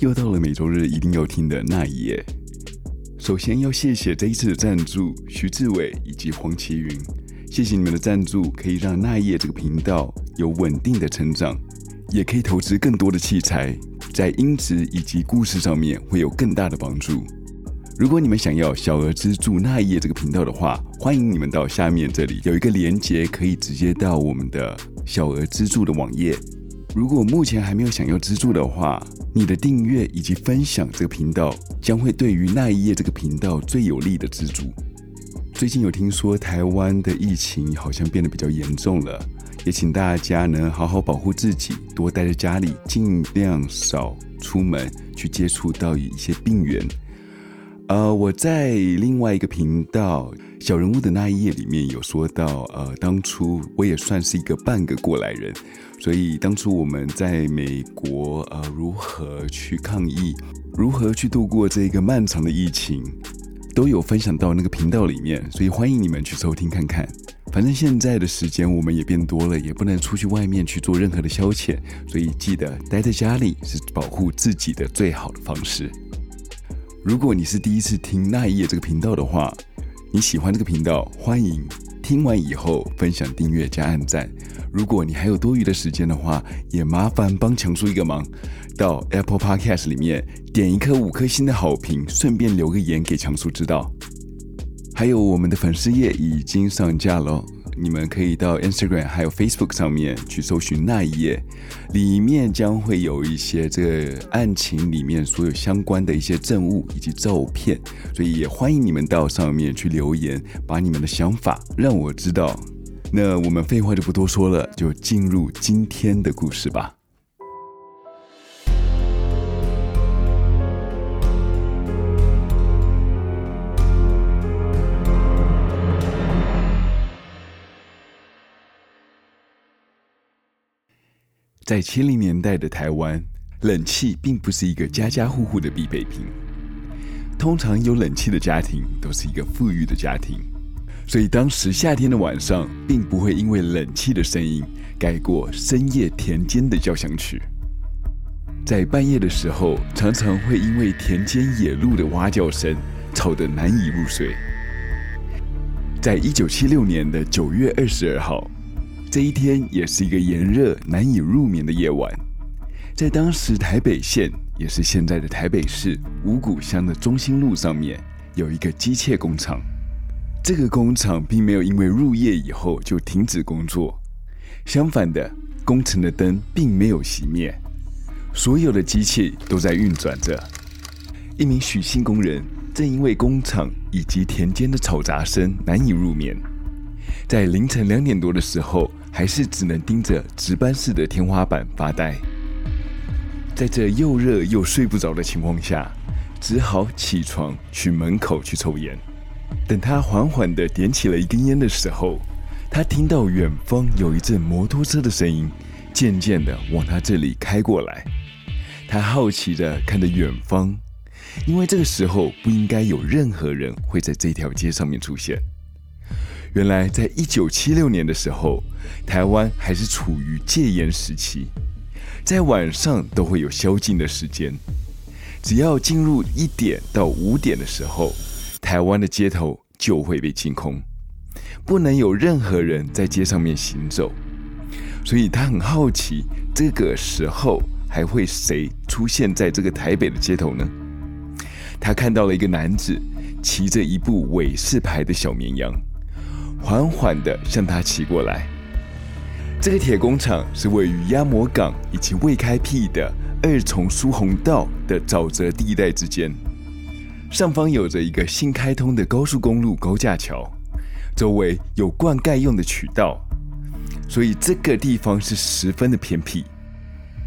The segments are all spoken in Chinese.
又到了每周日一定要听的那一夜。首先要谢谢这一次的赞助徐志伟以及黄奇云，谢谢你们的赞助，可以让那一夜这个频道有稳定的成长，也可以投资更多的器材，在音质以及故事上面会有更大的帮助。如果你们想要小额资助那一夜这个频道的话，欢迎你们到下面这里有一个连接，可以直接到我们的小额资助的网页。如果目前还没有想要资助的话，你的订阅以及分享这个频道，将会对于那一夜这个频道最有力的资助。最近有听说台湾的疫情好像变得比较严重了，也请大家呢好好保护自己，多待在家里，尽量少出门去接触到一些病源。呃，我在另外一个频道《小人物的那一夜》里面有说到，呃，当初我也算是一个半个过来人，所以当初我们在美国，呃，如何去抗疫，如何去度过这个漫长的疫情，都有分享到那个频道里面，所以欢迎你们去收听看看。反正现在的时间我们也变多了，也不能出去外面去做任何的消遣，所以记得待在家里是保护自己的最好的方式。如果你是第一次听那一夜这个频道的话，你喜欢这个频道，欢迎听完以后分享、订阅加按赞。如果你还有多余的时间的话，也麻烦帮强叔一个忙，到 Apple Podcast 里面点一颗五颗星的好评，顺便留个言给强叔知道。还有我们的粉丝页已经上架了。你们可以到 Instagram 还有 Facebook 上面去搜寻那一页，里面将会有一些这个案情里面所有相关的一些证物以及照片，所以也欢迎你们到上面去留言，把你们的想法让我知道。那我们废话就不多说了，就进入今天的故事吧。在七零年代的台湾，冷气并不是一个家家户户的必备品。通常有冷气的家庭都是一个富裕的家庭，所以当时夏天的晚上，并不会因为冷气的声音盖过深夜田间的交响曲。在半夜的时候，常常会因为田间野鹿的蛙叫声吵得难以入睡。在一九七六年的九月二十二号。这一天也是一个炎热难以入眠的夜晚，在当时台北县，也是现在的台北市五股乡的中心路上面，有一个机械工厂。这个工厂并没有因为入夜以后就停止工作，相反的，工程的灯并没有熄灭，所有的机器都在运转着。一名许姓工人正因为工厂以及田间的嘈杂声难以入眠，在凌晨两点多的时候。还是只能盯着值班室的天花板发呆，在这又热又睡不着的情况下，只好起床去门口去抽烟。等他缓缓地点起了一根烟的时候，他听到远方有一阵摩托车的声音，渐渐地往他这里开过来。他好奇地看着远方，因为这个时候不应该有任何人会在这条街上面出现。原来，在一九七六年的时候，台湾还是处于戒严时期，在晚上都会有宵禁的时间。只要进入一点到五点的时候，台湾的街头就会被清空，不能有任何人在街上面行走。所以他很好奇，这个时候还会谁出现在这个台北的街头呢？他看到了一个男子骑着一部伟士牌的小绵羊。缓缓地向他骑过来。这个铁工厂是位于鸭魔港以及未开辟的二重疏洪道的沼泽地带之间，上方有着一个新开通的高速公路高架桥，周围有灌溉用的渠道，所以这个地方是十分的偏僻。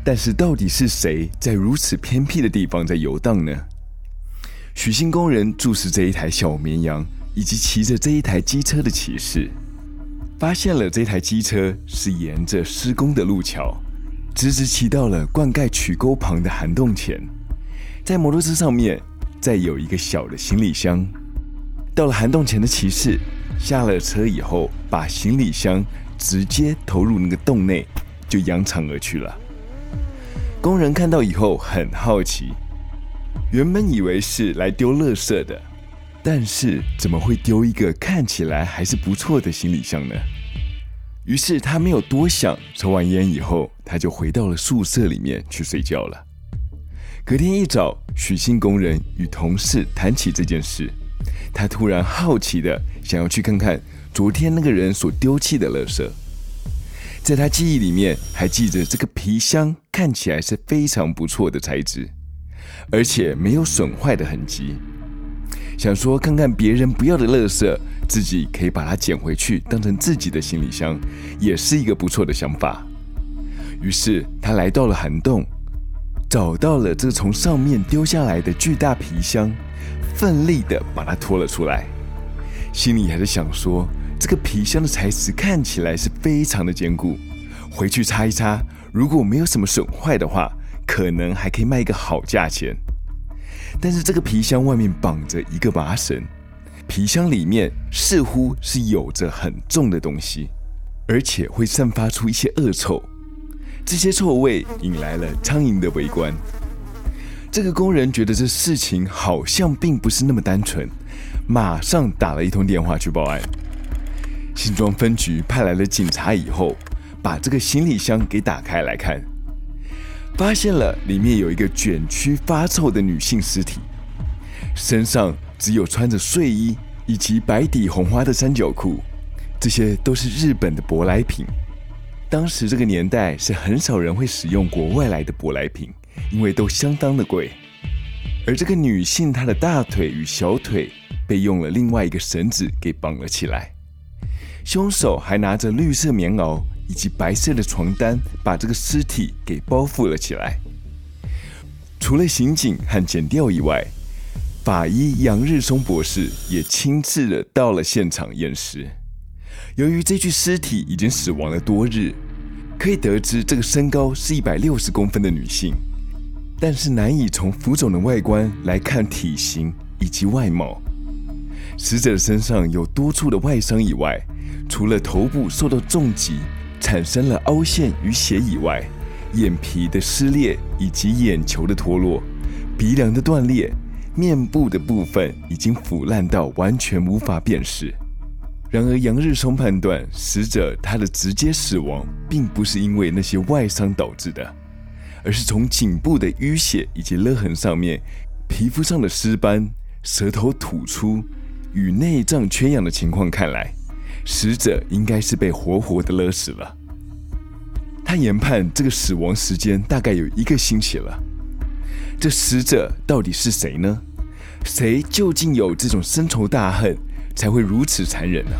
但是，到底是谁在如此偏僻的地方在游荡呢？许姓工人注视这一台小绵羊。以及骑着这一台机车的骑士，发现了这台机车是沿着施工的路桥，直直骑到了灌溉渠沟旁的涵洞前。在摩托车上面再有一个小的行李箱。到了涵洞前的骑士下了车以后，把行李箱直接投入那个洞内，就扬长而去了。工人看到以后很好奇，原本以为是来丢垃圾的，但是怎么会丢一个看起来还是不错的行李箱呢？于是他没有多想，抽完烟以后，他就回到了宿舍里面去睡觉了。隔天一早，许姓工人与同事谈起这件事，他突然好奇的想要去看看昨天那个人所丢弃的垃圾。在他记忆里面，还记着这个皮箱看起来是非常不错的材质，而且没有损坏的痕迹。想说看看别人不要的垃圾，自己可以把它捡回去，当成自己的行李箱，也是一个不错的想法。于是他来到了涵洞，找到了这从上面丢下来的巨大皮箱，奋力的把它拖了出来，心里还是想说，这个皮箱的材质看起来是非常的坚固，回去擦一擦，如果没有什么损坏的话，可能还可以卖一个好价钱。但是这个皮箱外面绑着一个麻绳，皮箱里面似乎是有着很重的东西，而且会散发出一些恶臭。这些臭味引来了苍蝇的围观。这个工人觉得这事情好像并不是那么单纯，马上打了一通电话去报案。新庄分局派来了警察以后，把这个行李箱给打开来看。发现了里面有一个卷曲发臭的女性尸体，身上只有穿着睡衣以及白底红花的三角裤，这些都是日本的舶来品。当时这个年代是很少人会使用国外来的舶来品，因为都相当的贵。而这个女性她的大腿与小腿被用了另外一个绳子给绑了起来，凶手还拿着绿色棉袄。以及白色的床单把这个尸体给包覆了起来。除了刑警和检调以外，法医杨日松博士也亲自的到了现场验尸。由于这具尸体已经死亡了多日，可以得知这个身高是一百六十公分的女性，但是难以从浮肿的外观来看体型以及外貌。死者身上有多处的外伤以外，除了头部受到重击。产生了凹陷与血以外，眼皮的撕裂以及眼球的脱落，鼻梁的断裂，面部的部分已经腐烂到完全无法辨识。然而杨日松判断，死者他的直接死亡并不是因为那些外伤导致的，而是从颈部的淤血以及勒痕上面，皮肤上的尸斑、舌头吐出与内脏缺氧的情况看来。死者应该是被活活的勒死了。他研判这个死亡时间大概有一个星期了。这死者到底是谁呢？谁究竟有这种深仇大恨，才会如此残忍呢？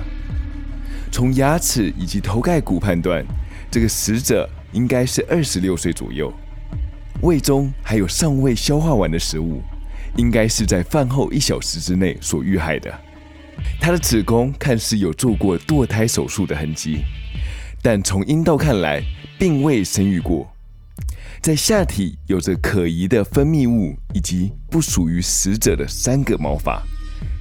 从牙齿以及头盖骨判断，这个死者应该是二十六岁左右，胃中还有尚未消化完的食物，应该是在饭后一小时之内所遇害的。她的子宫看似有做过堕胎手术的痕迹，但从阴道看来，并未生育过。在下体有着可疑的分泌物，以及不属于死者的三个毛发。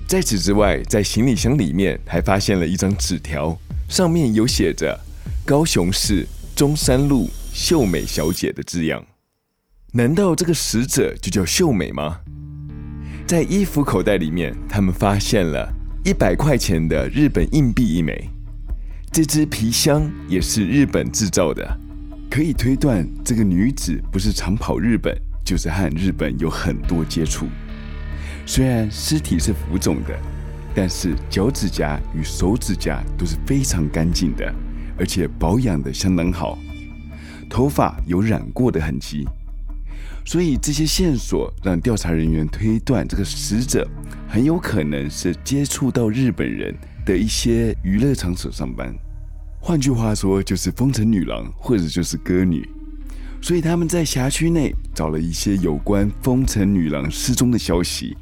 在此之外，在行李箱里面还发现了一张纸条，上面有写着“高雄市中山路秀美小姐”的字样。难道这个死者就叫秀美吗？在衣服口袋里面，他们发现了。一百块钱的日本硬币一枚，这只皮箱也是日本制造的，可以推断这个女子不是常跑日本，就是和日本有很多接触。虽然尸体是浮肿的，但是脚趾甲与手指甲都是非常干净的，而且保养的相当好，头发有染过的痕迹。所以这些线索让调查人员推断，这个死者很有可能是接触到日本人的一些娱乐场所上班，换句话说就是风尘女郎或者就是歌女。所以他们在辖区内找了一些有关风尘女郎失踪的消息，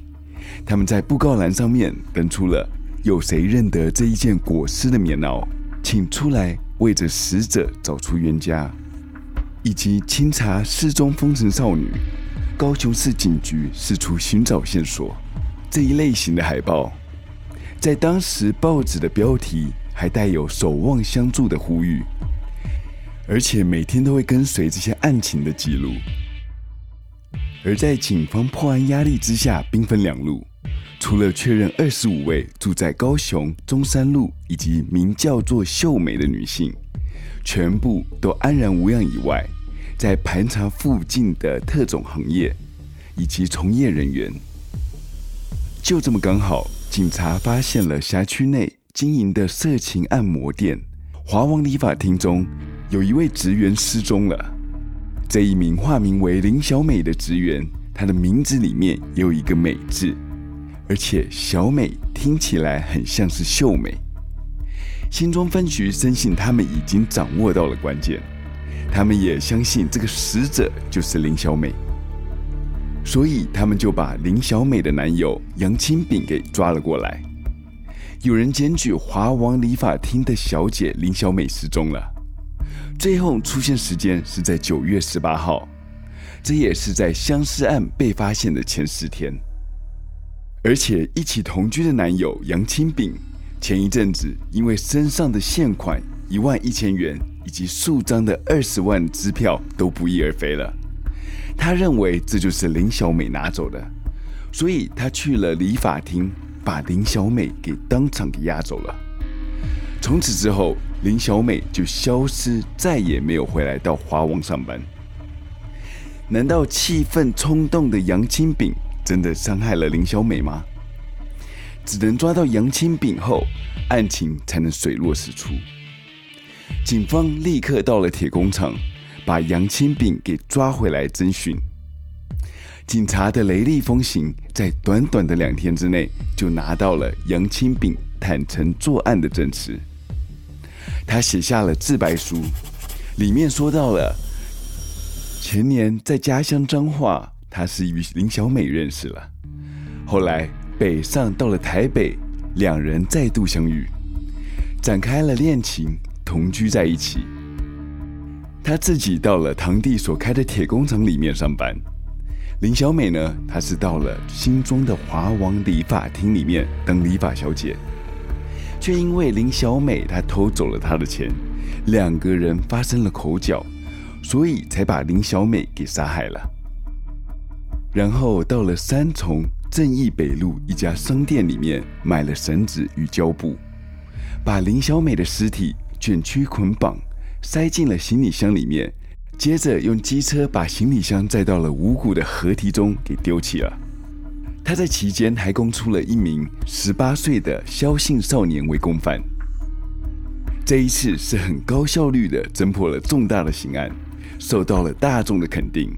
他们在布告栏上面登出了“有谁认得这一件裹尸的棉袄，请出来为这死者找出冤家”。以及清查失踪风尘少女，高雄市警局四处寻找线索这一类型的海报，在当时报纸的标题还带有守望相助的呼吁，而且每天都会跟随这些案情的记录，而在警方破案压力之下，兵分两路。除了确认二十五位住在高雄中山路以及名叫做秀美的女性，全部都安然无恙以外，在盘查附近的特种行业以及从业人员，就这么刚好，警察发现了辖区内经营的色情按摩店华王理发厅中有一位职员失踪了。这一名化名为林小美的职员，她的名字里面有一个“美”字。而且小美听起来很像是秀美，新庄分局深信他们已经掌握到了关键，他们也相信这个死者就是林小美，所以他们就把林小美的男友杨清炳给抓了过来。有人检举华王理发厅的小姐林小美失踪了，最后出现时间是在九月十八号，这也是在相思案被发现的前十天。而且一起同居的男友杨清炳，前一阵子因为身上的现款一万一千元以及数张的二十万支票都不翼而飞了，他认为这就是林小美拿走的，所以他去了理发厅，把林小美给当场给押走了。从此之后，林小美就消失，再也没有回来到华王上班。难道气愤冲动的杨清炳？真的伤害了林小美吗？只能抓到杨清炳后，案情才能水落石出。警方立刻到了铁工厂，把杨清炳给抓回来侦讯。警察的雷厉风行，在短短的两天之内，就拿到了杨清炳坦诚作案的证词。他写下了自白书，里面说到了前年在家乡彰化。他是与林小美认识了，后来北上到了台北，两人再度相遇，展开了恋情，同居在一起。他自己到了堂弟所开的铁工厂里面上班，林小美呢，她是到了新庄的华王理发厅里面当理发小姐，却因为林小美她偷走了他的钱，两个人发生了口角，所以才把林小美给杀害了。然后到了三重正义北路一家商店里面，买了绳子与胶布，把林小美的尸体卷曲捆绑，塞进了行李箱里面，接着用机车把行李箱载到了五谷的河堤中给丢弃了。他在期间还供出了一名十八岁的萧姓少年为共犯。这一次是很高效率的侦破了重大的刑案，受到了大众的肯定。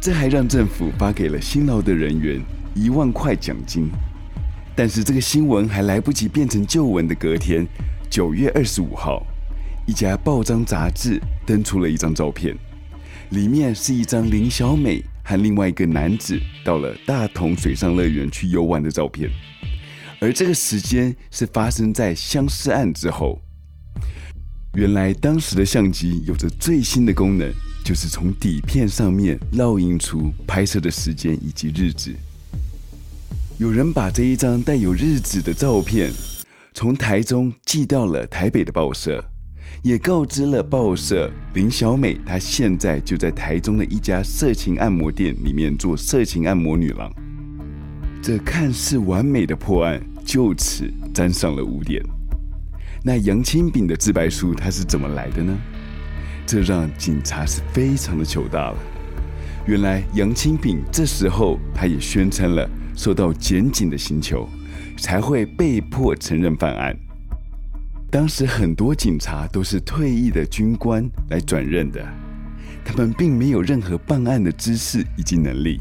这还让政府发给了辛劳的人员一万块奖金，但是这个新闻还来不及变成旧闻的隔天，九月二十五号，一家报章杂志登出了一张照片，里面是一张林小美和另外一个男子到了大同水上乐园去游玩的照片，而这个时间是发生在相思案之后。原来当时的相机有着最新的功能。就是从底片上面烙印出拍摄的时间以及日子。有人把这一张带有日子的照片从台中寄到了台北的报社，也告知了报社林小美她现在就在台中的一家色情按摩店里面做色情按摩女郎。这看似完美的破案就此沾上了污点。那杨清炳的自白书他是怎么来的呢？这让警察是非常的糗大了。原来杨清炳这时候他也宣称了受到检警的刑求，才会被迫承认犯案。当时很多警察都是退役的军官来转任的，他们并没有任何办案的知识以及能力。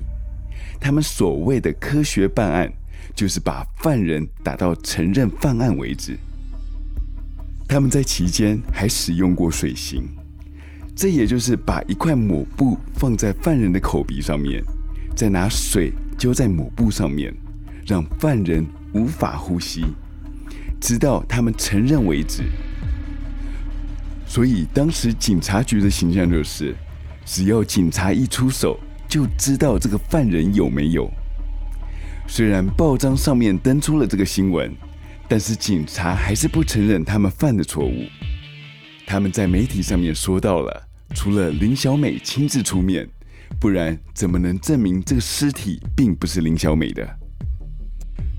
他们所谓的科学办案，就是把犯人打到承认犯案为止。他们在期间还使用过水刑。这也就是把一块抹布放在犯人的口鼻上面，再拿水浇在抹布上面，让犯人无法呼吸，直到他们承认为止。所以当时警察局的形象就是，只要警察一出手，就知道这个犯人有没有。虽然报章上面登出了这个新闻，但是警察还是不承认他们犯的错误。他们在媒体上面说到了，除了林小美亲自出面，不然怎么能证明这个尸体并不是林小美的？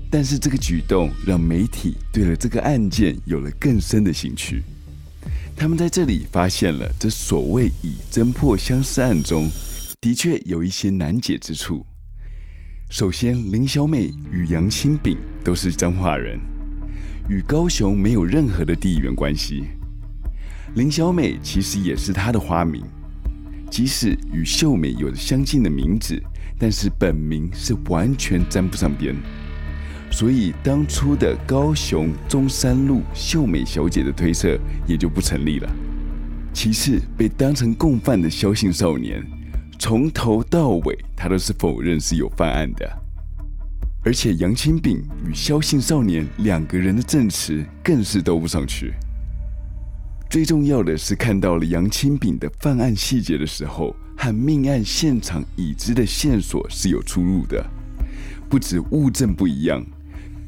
但是这个举动让媒体对了这个案件有了更深的兴趣。他们在这里发现了这所谓已侦破相似案中，的确有一些难解之处。首先，林小美与杨清炳都是彰化人，与高雄没有任何的地缘关系。林小美其实也是她的花名，即使与秀美有着相近的名字，但是本名是完全沾不上边。所以当初的高雄中山路秀美小姐的推测也就不成立了。其次，被当成共犯的萧姓少年。从头到尾，他都是否认是有犯案的，而且杨清炳与萧姓少年两个人的证词更是兜不上去。最重要的是，看到了杨清炳的犯案细节的时候，和命案现场已知的线索是有出入的。不止物证不一样，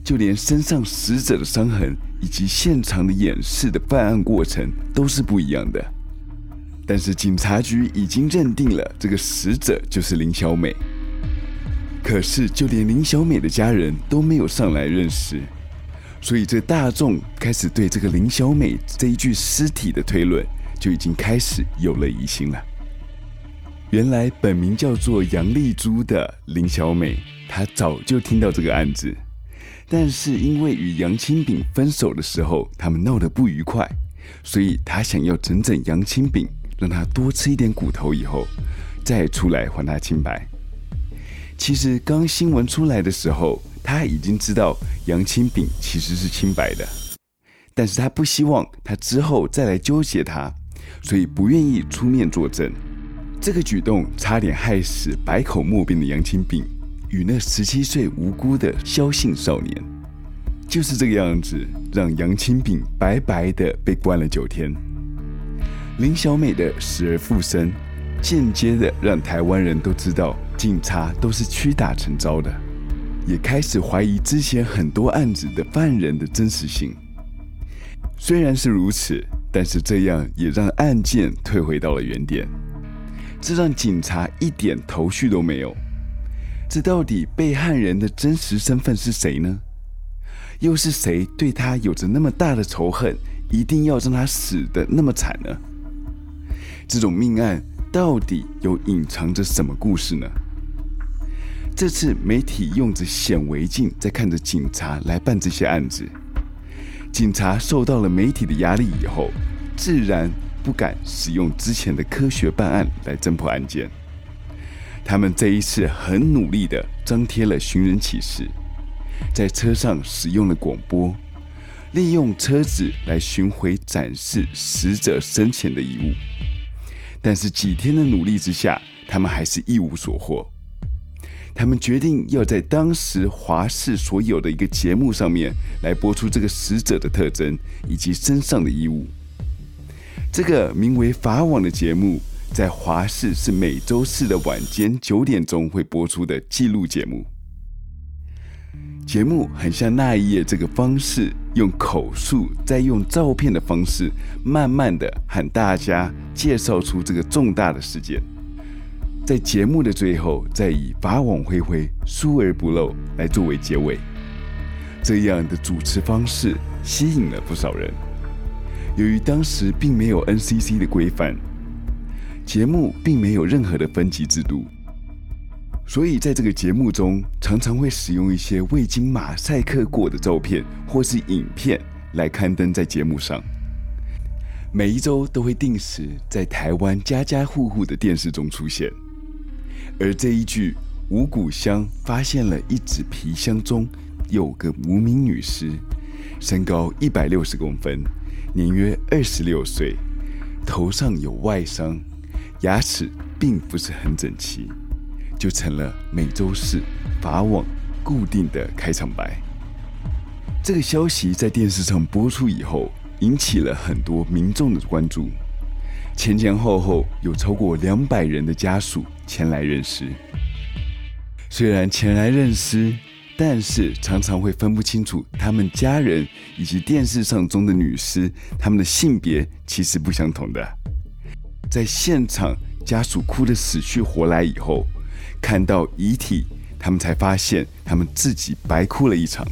就连身上死者的伤痕以及现场的演示的犯案过程都是不一样的。但是警察局已经认定了这个死者就是林小美，可是就连林小美的家人都没有上来认尸，所以这大众开始对这个林小美这一具尸体的推论就已经开始有了疑心了。原来本名叫做杨丽珠的林小美，她早就听到这个案子，但是因为与杨清炳分手的时候他们闹得不愉快，所以他想要整整杨清炳。让他多吃一点骨头以后，再出来还他清白。其实刚新闻出来的时候，他已经知道杨清炳其实是清白的，但是他不希望他之后再来纠结他，所以不愿意出面作证。这个举动差点害死百口莫辩的杨清炳与那十七岁无辜的萧姓少年。就是这个样子，让杨清炳白白的被关了九天。林小美的死而复生，间接的让台湾人都知道警察都是屈打成招的，也开始怀疑之前很多案子的犯人的真实性。虽然是如此，但是这样也让案件退回到了原点，这让警察一点头绪都没有。这到底被害人的真实身份是谁呢？又是谁对他有着那么大的仇恨，一定要让他死得那么惨呢？这种命案到底有隐藏着什么故事呢？这次媒体用着显微镜在看着警察来办这些案子，警察受到了媒体的压力以后，自然不敢使用之前的科学办案来侦破案件。他们这一次很努力地张贴了寻人启事，在车上使用了广播，利用车子来巡回展示死者生前的遗物。但是几天的努力之下，他们还是一无所获。他们决定要在当时华视所有的一个节目上面来播出这个死者的特征以及身上的衣物。这个名为《法网》的节目，在华视是每周四的晚间九点钟会播出的纪录节目。节目很像那一夜这个方式，用口述再用照片的方式，慢慢的喊大家介绍出这个重大的事件。在节目的最后，再以“法网恢恢，疏而不漏”来作为结尾。这样的主持方式吸引了不少人。由于当时并没有 NCC 的规范，节目并没有任何的分级制度。所以，在这个节目中，常常会使用一些未经马赛克过的照片或是影片来刊登在节目上。每一周都会定时在台湾家家户户的电视中出现。而这一具五股乡发现了一纸皮箱中有个无名女尸，身高一百六十公分，年约二十六岁，头上有外伤，牙齿并不是很整齐。就成了每周四法网固定的开场白。这个消息在电视上播出以后，引起了很多民众的关注。前前后后有超过两百人的家属前来认尸。虽然前来认尸，但是常常会分不清楚他们家人以及电视上中的女尸，他们的性别其实不相同的。在现场。家属哭得死去活来以后，看到遗体，他们才发现他们自己白哭了一场。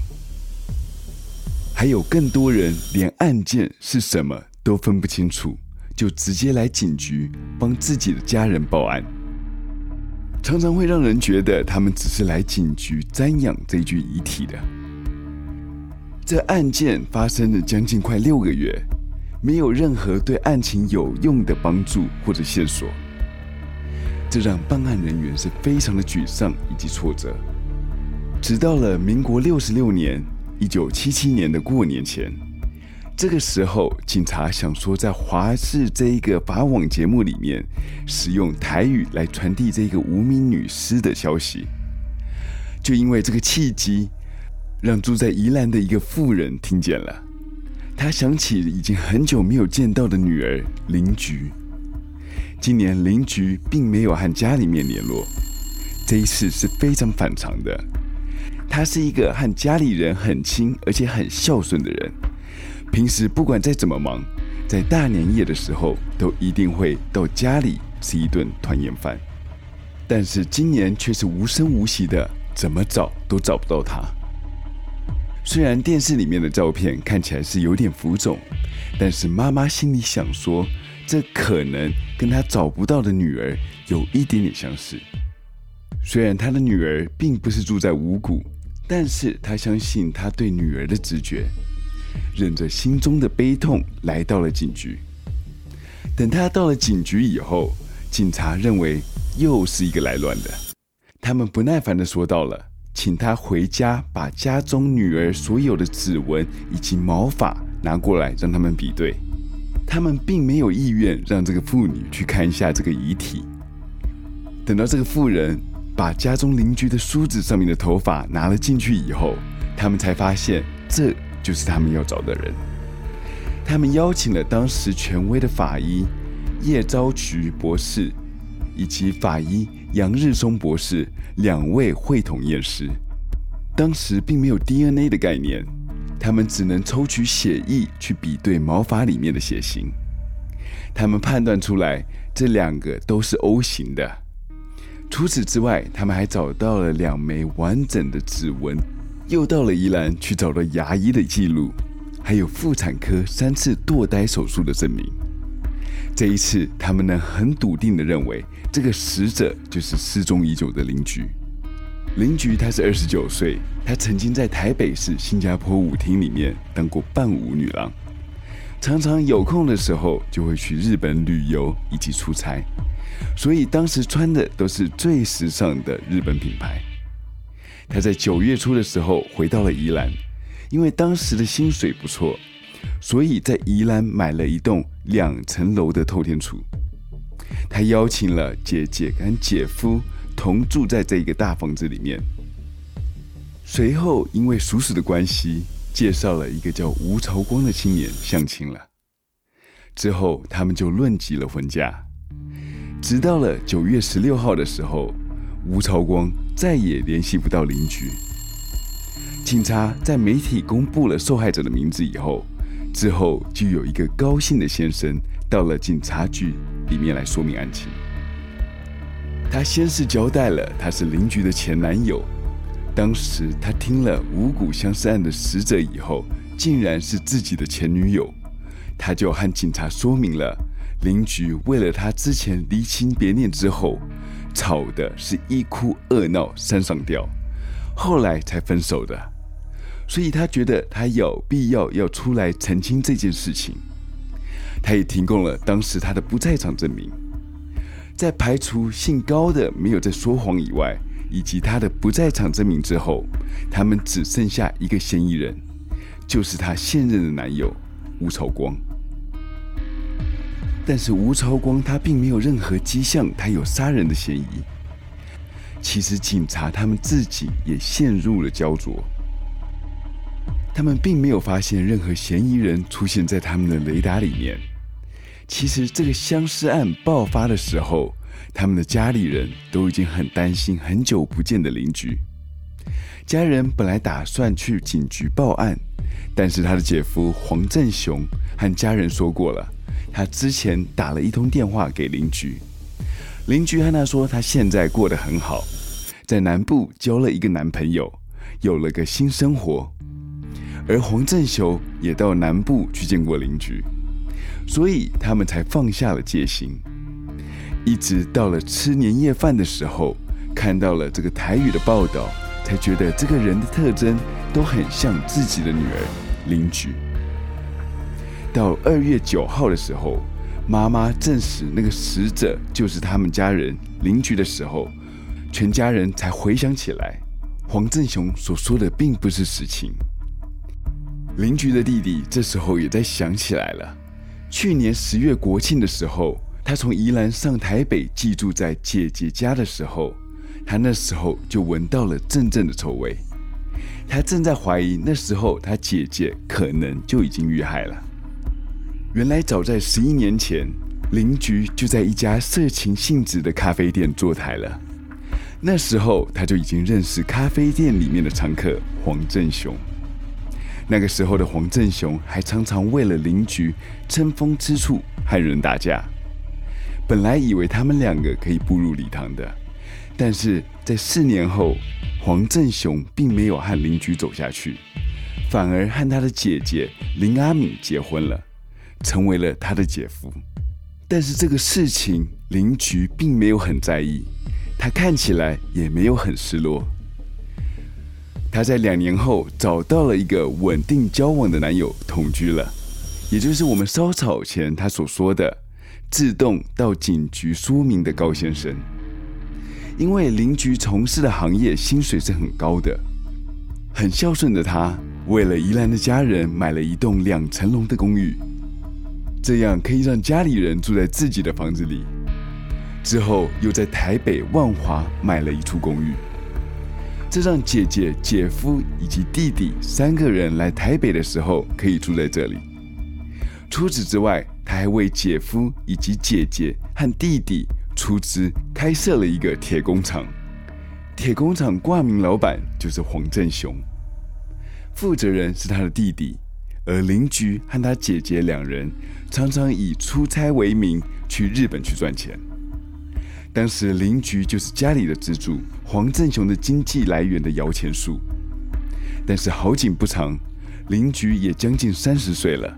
还有更多人连案件是什么都分不清楚，就直接来警局帮自己的家人报案，常常会让人觉得他们只是来警局瞻仰这具遗体的。这案件发生了将近快六个月，没有任何对案情有用的帮助或者线索，这让办案人员是非常的沮丧以及挫折。直到了民国六十六年。一九七七年的过年前，这个时候，警察想说在华视这一个法网节目里面，使用台语来传递这个无名女尸的消息。就因为这个契机，让住在宜兰的一个妇人听见了。他想起已经很久没有见到的女儿林菊。今年林菊并没有和家里面联络，这一次是非常反常的。他是一个和家里人很亲而且很孝顺的人，平时不管再怎么忙，在大年夜的时候都一定会到家里吃一顿团圆饭。但是今年却是无声无息的，怎么找都找不到他。虽然电视里面的照片看起来是有点浮肿，但是妈妈心里想说，这可能跟她找不到的女儿有一点点相似。虽然他的女儿并不是住在五谷。但是他相信他对女儿的直觉，忍着心中的悲痛来到了警局。等他到了警局以后，警察认为又是一个来乱的，他们不耐烦地说到了，请他回家把家中女儿所有的指纹以及毛发拿过来让他们比对。他们并没有意愿让这个妇女去看一下这个遗体。等到这个妇人。把家中邻居的梳子上面的头发拿了进去以后，他们才发现这就是他们要找的人。他们邀请了当时权威的法医叶昭菊博士以及法医杨日松博士两位会同验尸。当时并没有 DNA 的概念，他们只能抽取血液去比对毛发里面的血型。他们判断出来这两个都是 O 型的。除此之外，他们还找到了两枚完整的指纹，又到了宜兰去找到牙医的记录，还有妇产科三次堕胎手术的证明。这一次，他们能很笃定的认为，这个死者就是失踪已久的邻居。邻居他是二十九岁，他曾经在台北市新加坡舞厅里面当过伴舞女郎，常常有空的时候就会去日本旅游以及出差。所以当时穿的都是最时尚的日本品牌。他在九月初的时候回到了宜兰，因为当时的薪水不错，所以在宜兰买了一栋两层楼的透天厝。他邀请了姐姐跟姐夫同住在这个大房子里面。随后因为叔叔的关系，介绍了一个叫吴朝光的青年相亲了。之后他们就论及了婚嫁。直到了九月十六号的时候，吴朝光再也联系不到邻居。警察在媒体公布了受害者的名字以后，之后就有一个高兴的先生到了警察局里面来说明案情。他先是交代了他是邻居的前男友，当时他听了五谷相思案的死者以后，竟然是自己的前女友，他就和警察说明了。邻居为了他之前离情别恋之后，吵的是一哭二闹三上吊，后来才分手的，所以他觉得他有必要要出来澄清这件事情。他也提供了当时他的不在场证明，在排除姓高的没有在说谎以外，以及他的不在场证明之后，他们只剩下一个嫌疑人，就是他现任的男友吴朝光。但是吴朝光他并没有任何迹象，他有杀人的嫌疑。其实警察他们自己也陷入了焦灼，他们并没有发现任何嫌疑人出现在他们的雷达里面。其实这个相思案爆发的时候，他们的家里人都已经很担心很久不见的邻居。家人本来打算去警局报案，但是他的姐夫黄振雄和家人说过了。他之前打了一通电话给邻居，邻居和他说，他现在过得很好，在南部交了一个男朋友，有了个新生活。而黄正雄也到南部去见过邻居，所以他们才放下了戒心。一直到了吃年夜饭的时候，看到了这个台语的报道，才觉得这个人的特征都很像自己的女儿邻居。到二月九号的时候，妈妈证实那个死者就是他们家人邻居的时候，全家人才回想起来，黄正雄所说的并不是实情。邻居的弟弟这时候也在想起来了，去年十月国庆的时候，他从宜兰上台北寄住在姐姐家的时候，他那时候就闻到了阵阵的臭味，他正在怀疑那时候他姐姐可能就已经遇害了。原来早在十一年前，邻居就在一家色情性质的咖啡店坐台了。那时候他就已经认识咖啡店里面的常客黄正雄。那个时候的黄振雄还常常为了邻居争风吃醋，和人打架。本来以为他们两个可以步入礼堂的，但是在四年后，黄振雄并没有和邻居走下去，反而和他的姐姐林阿敏结婚了。成为了他的姐夫，但是这个事情邻居并没有很在意，他看起来也没有很失落。他在两年后找到了一个稳定交往的男友同居了，也就是我们稍早前他所说的自动到警局说明的高先生。因为邻居从事的行业薪水是很高的，很孝顺的他为了宜兰的家人买了一栋两层楼的公寓。这样可以让家里人住在自己的房子里，之后又在台北万华买了一处公寓，这让姐姐、姐夫以及弟弟三个人来台北的时候可以住在这里。除此之外，他还为姐夫以及姐姐和弟弟出资开设了一个铁工厂，铁工厂挂名老板就是黄振雄，负责人是他的弟弟。而邻居和他姐姐两人常常以出差为名去日本去赚钱。当时邻居就是家里的支柱，黄振雄的经济来源的摇钱树。但是好景不长，邻居也将近三十岁了。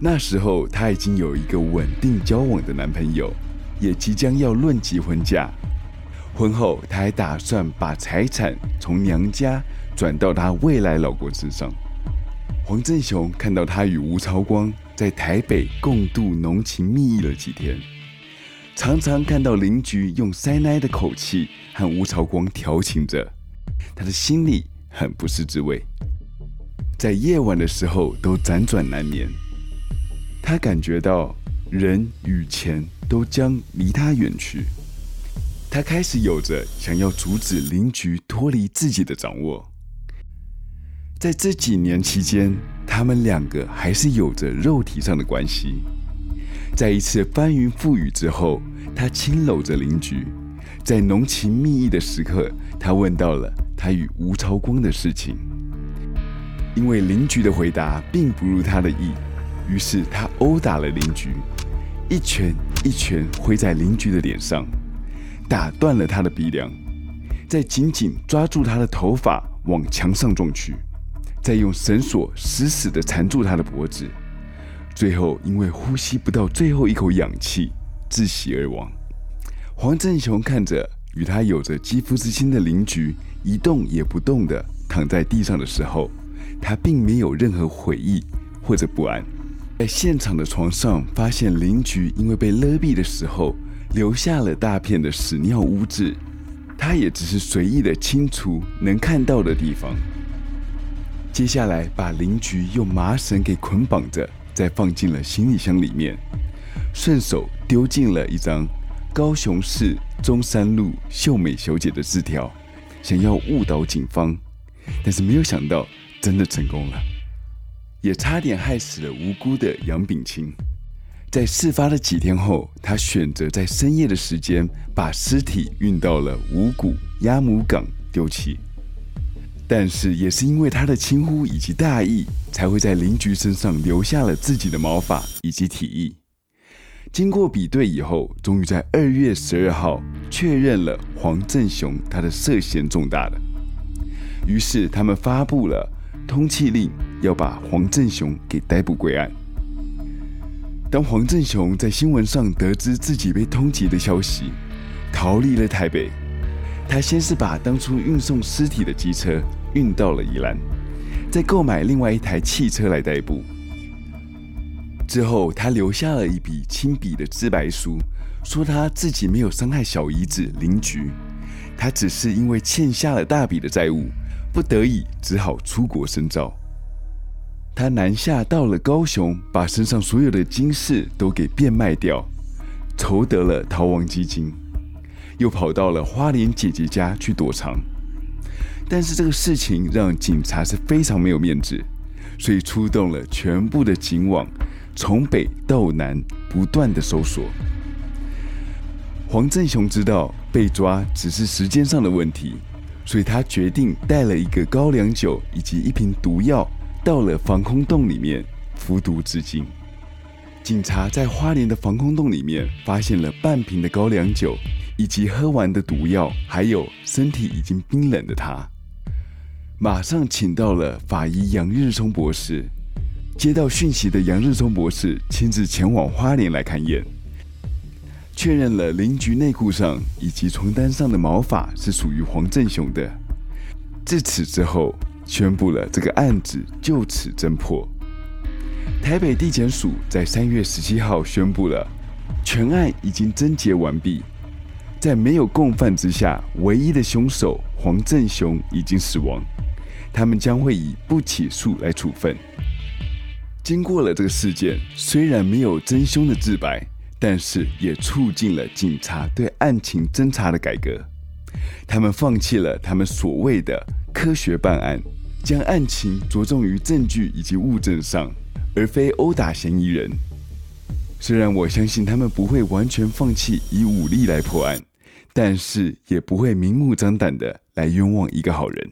那时候他已经有一个稳定交往的男朋友，也即将要论及婚嫁。婚后他还打算把财产从娘家转到他未来老公身上。黄振雄看到他与吴超光在台北共度浓情蜜意了几天，常常看到邻居用塞奶的口气和吴朝光调情着，他的心里很不是滋味，在夜晚的时候都辗转难眠。他感觉到人与钱都将离他远去，他开始有着想要阻止邻居脱离自己的掌握。在这几年期间，他们两个还是有着肉体上的关系。在一次翻云覆雨之后，他轻搂着邻居，在浓情蜜意的时刻，他问到了他与吴朝光的事情。因为邻居的回答并不如他的意，于是他殴打了邻居，一拳一拳挥在邻居的脸上，打断了他的鼻梁，再紧紧抓住他的头发往墙上撞去。再用绳索死死地缠住他的脖子，最后因为呼吸不到最后一口氧气窒息而亡。黄正雄看着与他有着肌肤之亲的邻居一动也不动地躺在地上的时候，他并没有任何悔意或者不安。在现场的床上发现邻居因为被勒毙的时候留下了大片的屎尿污渍，他也只是随意的清除能看到的地方。接下来，把邻居用麻绳给捆绑着，再放进了行李箱里面，顺手丢进了一张高雄市中山路秀美小姐的字条，想要误导警方，但是没有想到真的成功了，也差点害死了无辜的杨炳清。在事发的几天后，他选择在深夜的时间把尸体运到了五股鸭母港丢弃。但是也是因为他的轻忽以及大意，才会在邻居身上留下了自己的毛发以及体液。经过比对以后，终于在二月十二号确认了黄正雄他的涉嫌重大了。于是他们发布了通缉令，要把黄正雄给逮捕归案。当黄正雄在新闻上得知自己被通缉的消息，逃离了台北。他先是把当初运送尸体的机车运到了宜兰，再购买另外一台汽车来代步。之后，他留下了一笔亲笔的自白书，说他自己没有伤害小姨子林菊，他只是因为欠下了大笔的债务，不得已只好出国深造。他南下到了高雄，把身上所有的金饰都给变卖掉，筹得了逃亡基金，又跑到了花莲姐姐家去躲藏。但是这个事情让警察是非常没有面子，所以出动了全部的警网，从北到南不断的搜索。黄正雄知道被抓只是时间上的问题，所以他决定带了一个高粱酒以及一瓶毒药。到了防空洞里面服毒自尽。警察在花莲的防空洞里面发现了半瓶的高粱酒，以及喝完的毒药，还有身体已经冰冷的他。马上请到了法医杨日聪博士。接到讯息的杨日聪博士亲自前往花莲来勘验，确认了邻居内裤上以及床单上的毛发是属于黄正雄的。自此之后。宣布了这个案子就此侦破。台北地检署在三月十七号宣布了，全案已经侦结完毕，在没有共犯之下，唯一的凶手黄正雄已经死亡，他们将会以不起诉来处分。经过了这个事件，虽然没有真凶的自白，但是也促进了警察对案情侦查的改革，他们放弃了他们所谓的科学办案。将案情着重于证据以及物证上，而非殴打嫌疑人。虽然我相信他们不会完全放弃以武力来破案，但是也不会明目张胆的来冤枉一个好人。